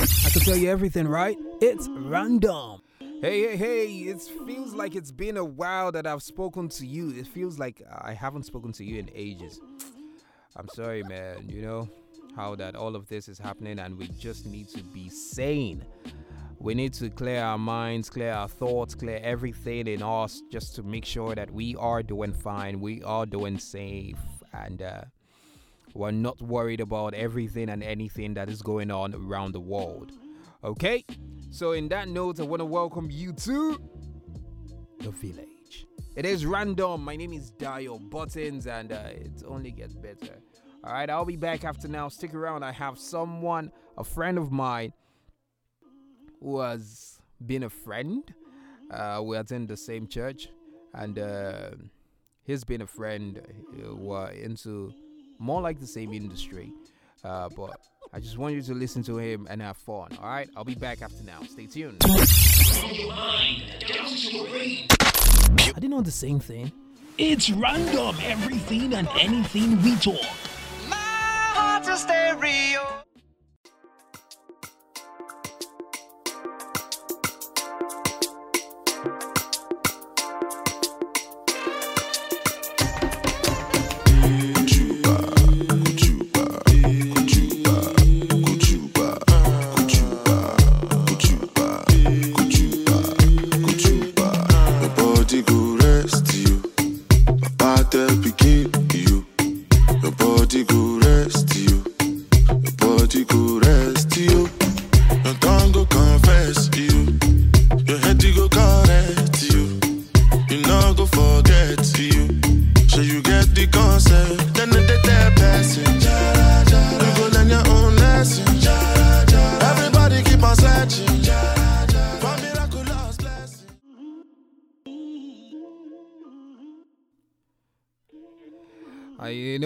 I can tell you everything, right? It's random. Hey, hey, hey, it feels like it's been a while that I've spoken to you. It feels like I haven't spoken to you in ages. I'm sorry, man. You know how that all of this is happening, and we just need to be sane. We need to clear our minds, clear our thoughts, clear everything in us just to make sure that we are doing fine, we are doing safe, and uh, we're not worried about everything and anything that is going on around the world. Okay? So, in that note, I want to welcome you to the village. It is random. My name is Dio Buttons, and uh, it only gets better. All right, I'll be back after now. Stick around. I have someone, a friend of mine, who has been a friend. Uh, we attend the same church, and uh, he's been a friend. Uh, we're into more like the same industry. Uh, but I just want you to listen to him and have fun. All right, I'll be back after now. Stay tuned. I didn't know the same thing. It's random, everything and anything we talk. My heart's a stereo.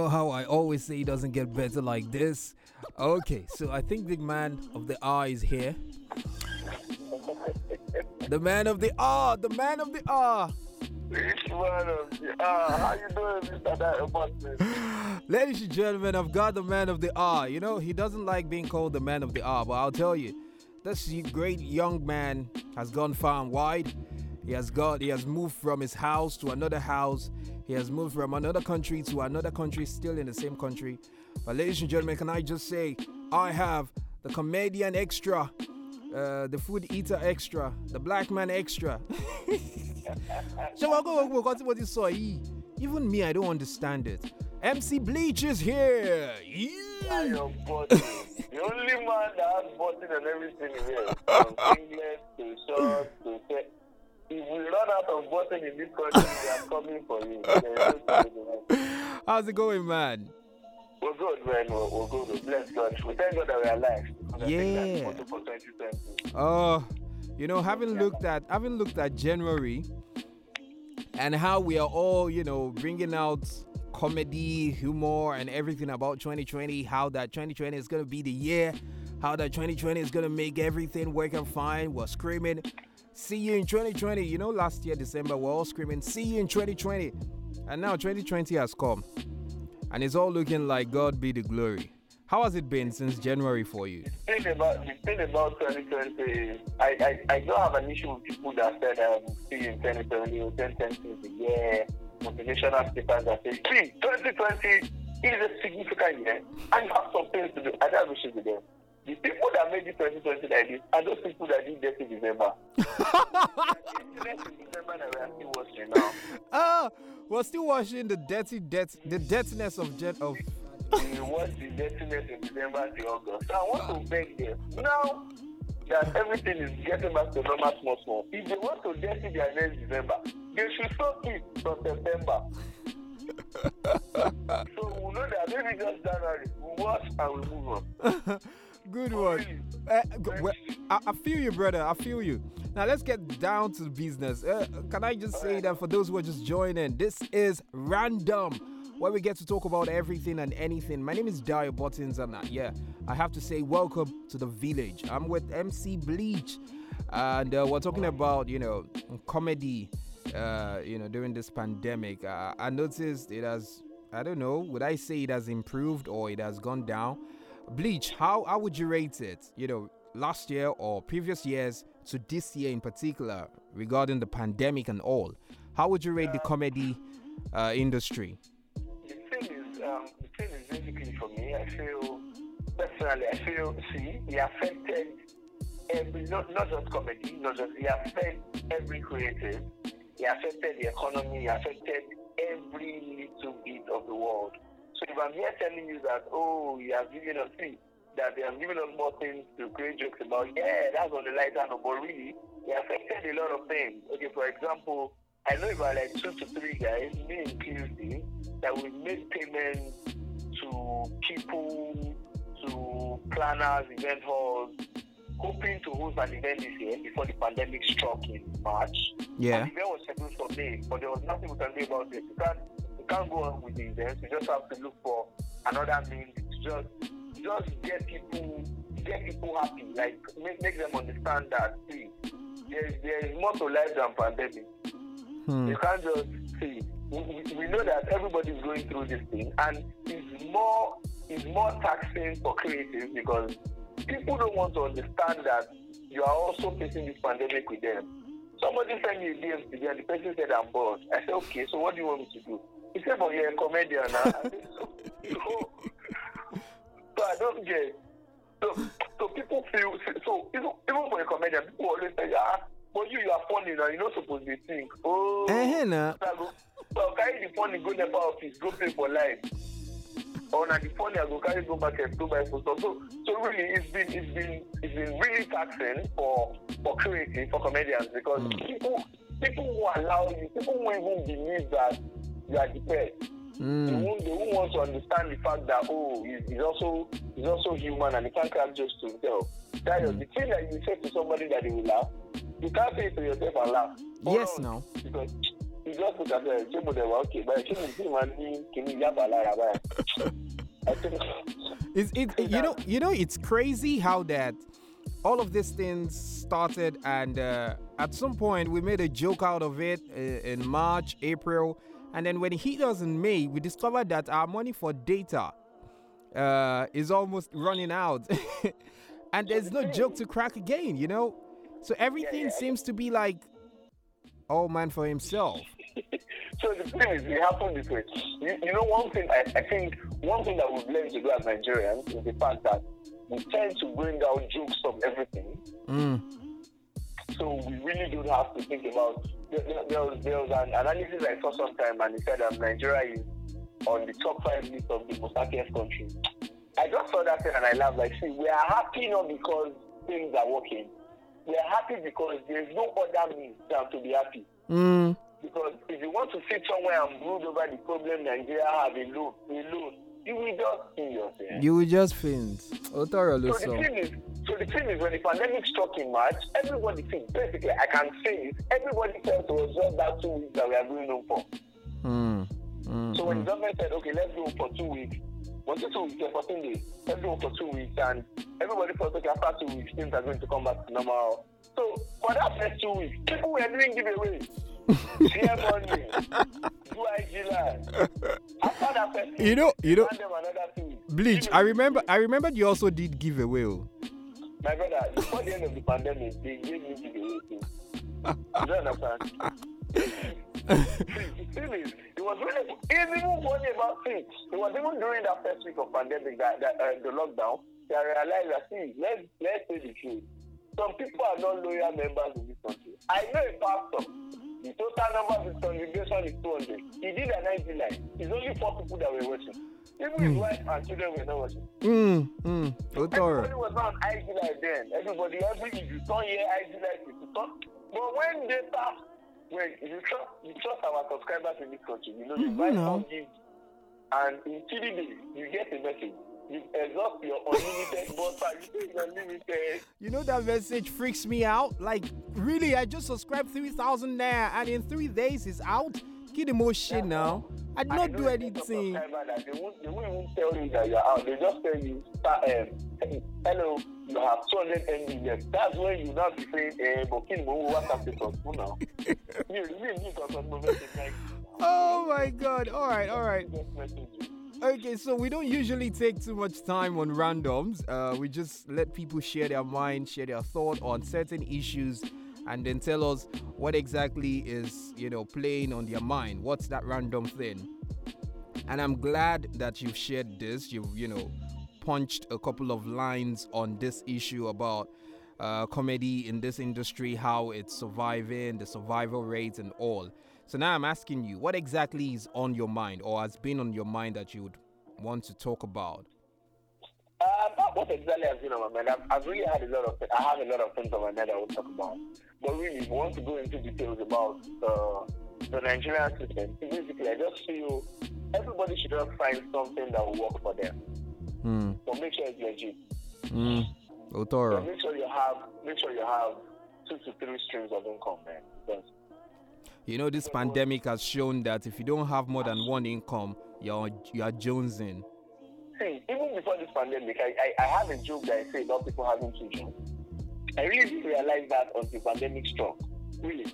Know how I always say it doesn't get better like this? Okay, so I think the man of the hour is here. The man of the hour, the man of the hour. Which one of you? How you doing, Mr. That Boston? Ladies and gentlemen, I've got the man of the hour. You know, he doesn't like being called the man of the hour, but I'll tell you, this great young man has gone far and wide. He has got, he has moved from his house to another house. He has moved from another country to another country, still in the same country. But ladies and gentlemen, can I just say, I have the comedian extra, uh, the food eater extra, the black man extra. ṣé wọn kó gbogbo nǹkan tí mo ti even me i don't understand it mc bleach is here yeah. Your the only man that has button and everything here. From singlet to shorts to. If we run out of button in this country, we are coming for you. There is no stopping us. how's it going man We're good, man. We're, we're good. Bless God. We thank God that we're alive. And I think Yeah. that's photo for 2020. uh you know having looked at having looked at january and how we are all you know bringing out comedy humor and everything about 2020 how that 2020 is going to be the year how that 2020 is going to make everything work out fine. We're screaming see you in 2020 you know last year december we're all screaming see you in 2020 and now 2020 has come and it's all looking like god be the glory. How has it been since january for you? The thing about the thing about 2020 is I, I, I don't have an issue with people that said um see you in 2020 or 2020 is the year. Motivational speakers that say see 2020 is a significant year and you have some things to do I don't have issue with them. The people that made this 2020 like this are those people that did this in December. Next in December that we are still watching. Ah, we're still watching the dirty death, the dirtiness of jet of. we watch the dirtiness in December to August. So I want to beg them now that everything is getting back to normal small small. If they want to dirty their next December, they should stop it from September. so we know that maybe just January, we watch and we move on. Good one. Uh, well, I, I feel you, brother. I feel you. Now let's get down to business. Uh, can I just say that for those who are just joining, this is random, where we get to talk about everything and anything. My name is Dio Buttons, and uh, yeah, I have to say welcome to the village. I'm with MC Bleach, and uh, we're talking about you know comedy. Uh, you know during this pandemic, uh, I noticed it has. I don't know. Would I say it has improved or it has gone down? Bleach, how how would you rate it? You know, last year or previous years to this year in particular regarding the pandemic and all, how would you rate the comedy uh, industry? the thing is, um, the thing is basically for me, I feel personally, I feel see, it affected every not not just comedy, not just it affected every creative, it affected the economy, it affected every little bit of the world. So if I'm here telling you that, oh, you have given us see, that they have given us more things to create jokes about, yeah, that's on the lighter note, but really, it affected a lot of things. Okay, for example, I know about like two to three guys, me including, that we made payments to people, to planners, event halls, hoping to host an event this year before the pandemic struck in March. Yeah. And the event was scheduled for May, but there was nothing we can do about it. We can't, we can't go on with the event. We just have to look for another means to just just get people get people happy. Like make, make them understand that see, there is there is more to life than pandemic. Hmm. You can't just see. We, we- we know that everybody is going through this thing, and it's more it's more taxing for creatives because people don't want to understand that you are also facing this pandemic with them. Somebody sent me a DM today, and the person said I'm bored. I said, okay, so what do you want me to do? He said, but you're a comedian now. So, so, so I don't get. So, so people feel so even, even for a comedian, people always say, ah, but you you are funny now. You're not supposed to think. Oh, Eh, nah. so go, so carry the funny go never office, go pay for life. Or na the funny I go carry go back and do my for stuff. So so really it's been it's been it's been really taxing for for creative for comedians because people people who allow you people who even believe that you are depressed. They Mm. won't, they won't want to understand the fact that oh he's, he's also he's also human and he can't crack jokes to himself. That is the thing that you say to somebody that they will laugh. You can't say it to yourself and laugh. Hold Yes, now. Because you just look at the mo dẹ̀ wá okay báyìí ṣé mo sì máa ní kìíní yàbá lára. I think It's it, you know you know it's crazy how that all of these things started and uh, at some point we made a joke out of it uh, in March, April, and then when it hit us in May, we discovered that our money for data uh, is almost running out, and there's no joke to crack again. You know, so everything yeah. seems to be like all man for himself. so the thing is, it happened this way. You, you know, one thing I, I think one thing that we've learned to do as Nigerians is the fact that we tend to bring out jokes from everything. Mm. So we really don't have to think about. There, there, was, there was an analysis I saw sometime, and it said that Nigeria is on the top five list of the most happiest countries. I just saw that thing and I laughed. Like, see, we are happy not because things are working. We are happy because there's no other means than to be happy. Mm. Because if you want to sit somewhere and brood over the problem Nigeria have alone, alone, you will just see yourself. You will just faint. Otoro So the thing is, so the thing is, when the pandemic struck in March, everybody thinks basically I can say it. Everybody felt was just that two weeks that we are going home for. Mm. Mm. So when the government said, okay, let's go for two weeks, was it two weeks or 14 days? Let's go for two weeks, and everybody thought, okay, after two weeks, things are going to come back to normal. So for that first two weeks, people were doing giveaways. Share money, do IG. After that first You know- you know- hand them another two weeks. Bleach, I remember I remember you also did give away. oh. My brother, before the end of the pandemic, they gave me giveaway too. You don't understand? The thing is, it was really, even funny about things. It was even during that first week of pandemic, that, that uh, the lockdown, I realized that, see, let's, let's say the truth. Some people are not loyal members in this country. I know a pastor. The total number of his congregation is 200. He did an IG live. It's only four people that were watching. Wife and children were not watching. Mm, mm. Everybody was on IG Live then. Everybody, every if you turn here IG Live, if you turn. But when they data, when you trust, you trust our subscribers in this country, you know, you Mhm, buy no. some and in three days, you get a message. You exhaust your unlimited buffer. You say it's unlimited. You know that message freaks me out. Like, really, I just subscribed 3,000 there, and in three days it's out. Get shit now. I did not do know, you get a anything. they, won't, they won't even tell you that you're out. They just tell you, um, hello, you have 200 MB left. That's when you now be saying, eh, but me, what have to now? You you need to talk to me, like, Oh my god. All right, all right. just message you. Okay, so we don't usually take too much time on randoms. Uh, we just let people share their mind, share their thought on certain issues, and then tell us what exactly is, you know, playing on their mind. What's that random thing? And I'm glad that you've shared this. You've, you know, punched a couple of lines on this issue about uh, comedy in this industry, how it's surviving, the survival rates, and all. So now I'm asking you, what exactly is on your mind or has been on your mind that you would want to talk about? What exactly has been on my mind. I've, I've really had a lot of I have a lot of things on my mind I will talk about. But really, if you want to go into details about uh, the Nigerian system, basically, I just feel everybody should just find something that will work for them. Hmm. But make sure it's legit. But make sure you have make sure you have two to three streams of income, man. Because You know, this pandemic has shown that if you don't have more than one income, you're you're jonesing. Before this pandemic, I, I, I have a joke that I say about people having children. I really didn't realize that until the pandemic struck. Really.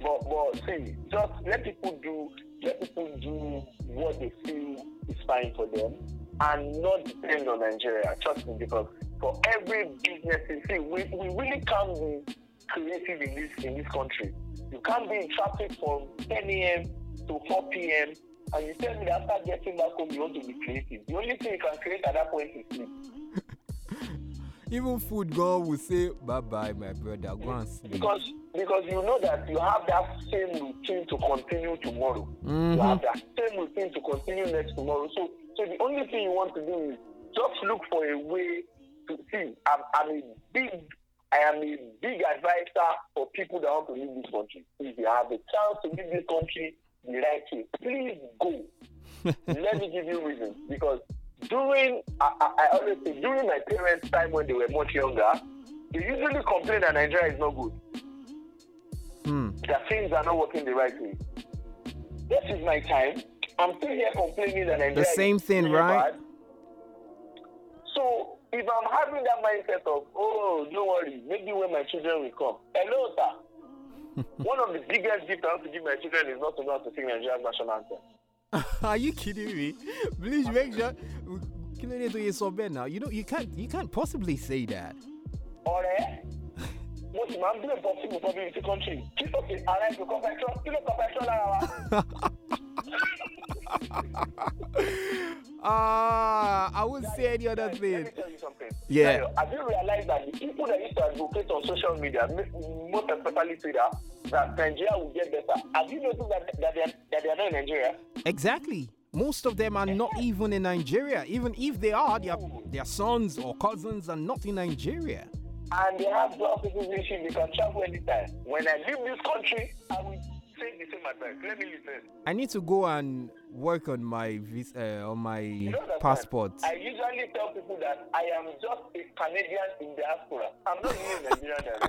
But but see, just let people do let people do what they feel is fine for them and not depend on Nigeria. Trust me, because for every business you see, we, we really can't be creative in this in this country. You can't be in traffic from 10 a.m. to 4 p.m. and you tell me that after getting back home you want to be creative. The only thing you can create at that point is sleep. Even food God will say, Bye bye, my brother, go and sleep. Because because you know that you have that same routine to continue tomorrow. You Mhm. have that same routine to continue next tomorrow. So so the only thing you want to do is just look for a way to see. I'm, I'm a big I am a big advisor for people that want to leave this country. If you have a chance to leave this country the right please go. Let me give you reasons. Because during I, I, I always say during my parents' time when they were much younger, they usually complain that Nigeria is not good. Hmm. that things are not working the right way. This is my time. I'm still here complaining that Nigeria The same thing, right? bad. So if I'm having that mindset of, oh, don't worry, maybe when my children will come. Hello, sir. One of the biggest gifts I have to give my children is not to know how to sing Nigeria's national anthem. Are you kidding me? Please make sure. Kí ló dé tó yẹ sọ bẹ́ẹ̀ now? You know you can't you can't possibly say that. Ọ̀rẹ́, mo sì máa ń blame possible for being in the country. Kí ló fi ara ẹ̀sìn kọ́ fẹ́ tọ́? Kí ló kọ́ Ah, I wouldn't say any other thing. Let me tell you something. Yeah. Dayo, Have you realized that the people that used to advocate on social media, most especially Twitter, that Nigeria will get better? Have you noticed that, that, they, are, that they are not in Nigeria? Exactly. Most of them are not even in Nigeria. Even if they are, their their sons or cousins are not in Nigeria. And they have dual citizenship, they can travel anytime. When I leave this country, I will take the advice. Let me listen. I need to go and work on my visa, uh, on my You don't passport. I usually tell people that I am just a Canadian in diaspora. I'm not even a Nigerian.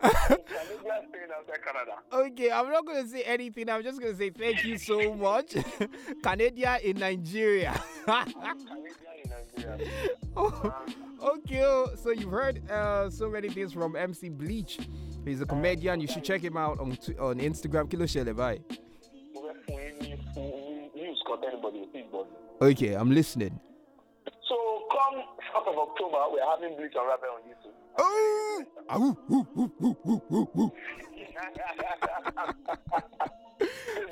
I'm a Canadian staying outside Canada. Okay, I'm not going to say anything. I'm just going to say thank you so much. Canada in Nigeria. Canadian in Nigeria. okay, oh, so you've heard uh, so many things from MC Bleach. He's a comedian. You should check him out on on Instagram. Kilo Shele, bye. mo fẹ́ fún yín ní fún news kan tẹ́nibọ̀dì ò tí ì gbọ́ ni. Okay, I'm listening. So come 4th of October, we're having Bleach and Rabel on YouTube. Oh, ah.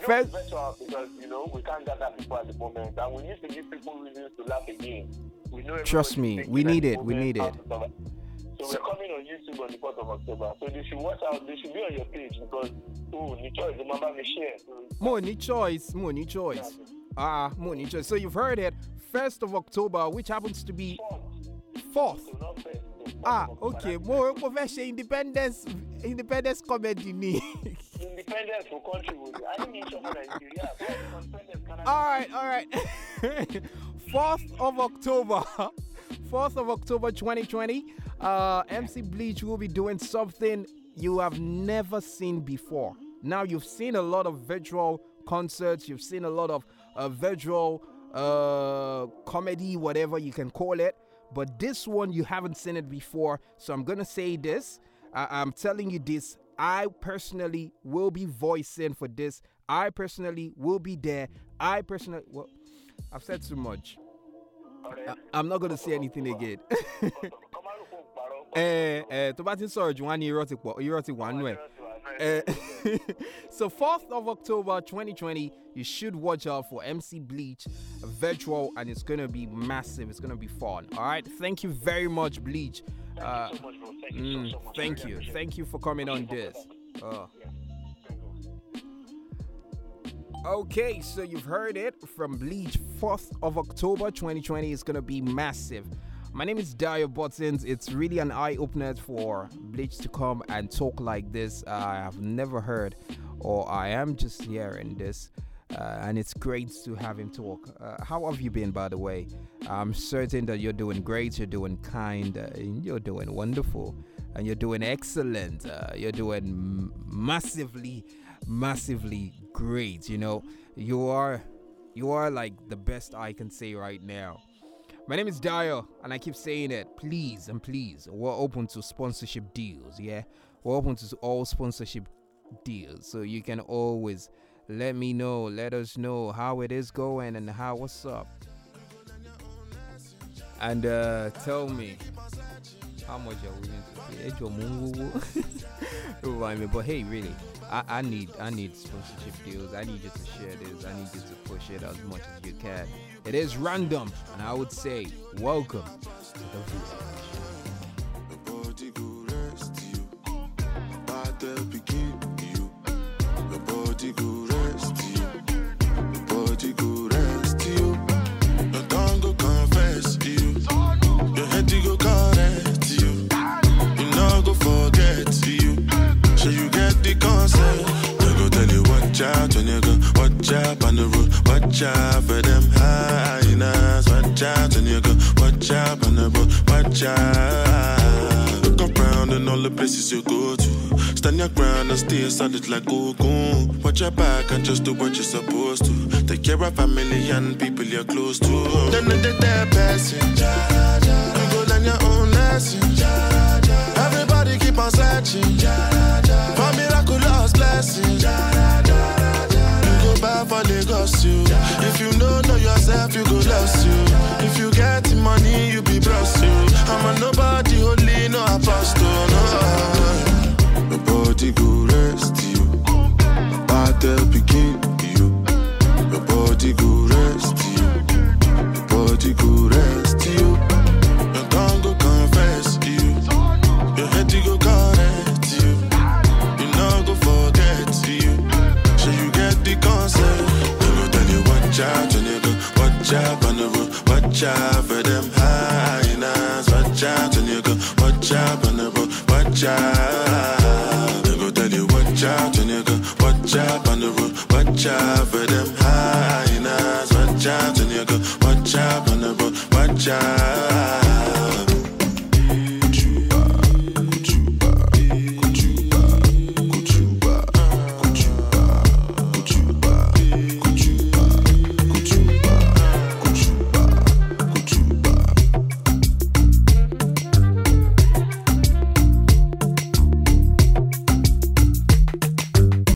First- because, you know, we can't gather people at the moment and we need to give people reasons to laugh again. We know Trust me, we need it, we need it. Survive. So we're coming on YouTube on the 4th of October. So they should watch out, they should be on your page because, oh, the choice, remember me share. So More need choice, more need choice. Ah, more need choice. So you've heard it. First of October, which happens to be fourth. so first. Ah, okay. More mo independence independence comedy. Independence for country I think of Nigeria. All right, all right. Fourth of October, fourth of October, 2020. Uh, MC Bleach will be doing something you have never seen before. Now you've seen a lot of virtual concerts. You've seen a lot of uh, virtual uh, comedy, whatever you can call it. But this one you haven't seen it before. So I'm gonna say this. I- I'm telling you this. I personally will be voicing for this. I personally will be there. I personally, well, I've said too much. I'm not gonna say anything again. ọmọ àlùkò ń parọ́. ẹ ẹ tó bá ti ń sọ̀rọ̀ jù wá ní irọ́ ti pọ̀ irọ́ ti wà nù ẹ̀. Uh, so 4th of October 2020, you should watch out for MC Bleach virtual and it's gonna be massive. It's gonna be fun. All right. Thank you very much, Bleach. Uh, so much, bro. Thank you mm, so, so much. thank you. Thank you for coming on this. Uh, Okay, so you've heard it from Bleach. 4th of October 2020 is to be massive. My name is Dio Buttons. It's really an eye opener for Bleach to come and talk like this. Uh, I have never heard, or I am just hearing this. Uh, and it's great to have him talk. Uh, how have you been, by the way? I'm certain that you're doing great, you're doing kind, uh, you're doing wonderful, and you're doing excellent. Uh, you're doing massively, massively great. You know, you are, you are like the best I can say right now. My name is Dio, and I keep saying it. Please and please, we're open to sponsorship deals. Yeah, we're open to all sponsorship deals, so you can always let me know, let us know how it is going and how what's up, and uh, tell me how much you're willing to pay. Ejo mo ń wówó. Don't but hey, really, I, I need I need sponsorship deals. I need you to share this. I need you to push it as much as you can. It is random, and I would say, welcome to the. Watch out when you go watch out on the road. Watch out for them hyenas. Watch out when you go watch out on the road. Watch out. Look around and all the places you go to. Stand your ground and stay solid like Ogun. Watch your back and just do what you're supposed to. Take care of family and people you're close to. Then the dead person. You go learn your own lesson. Everybody keep on searching for miraculous blessings. For Lagos, you. If you know know yourself, you go out. They go tell you watch out you go watch out on the road. Watch out for hyenas.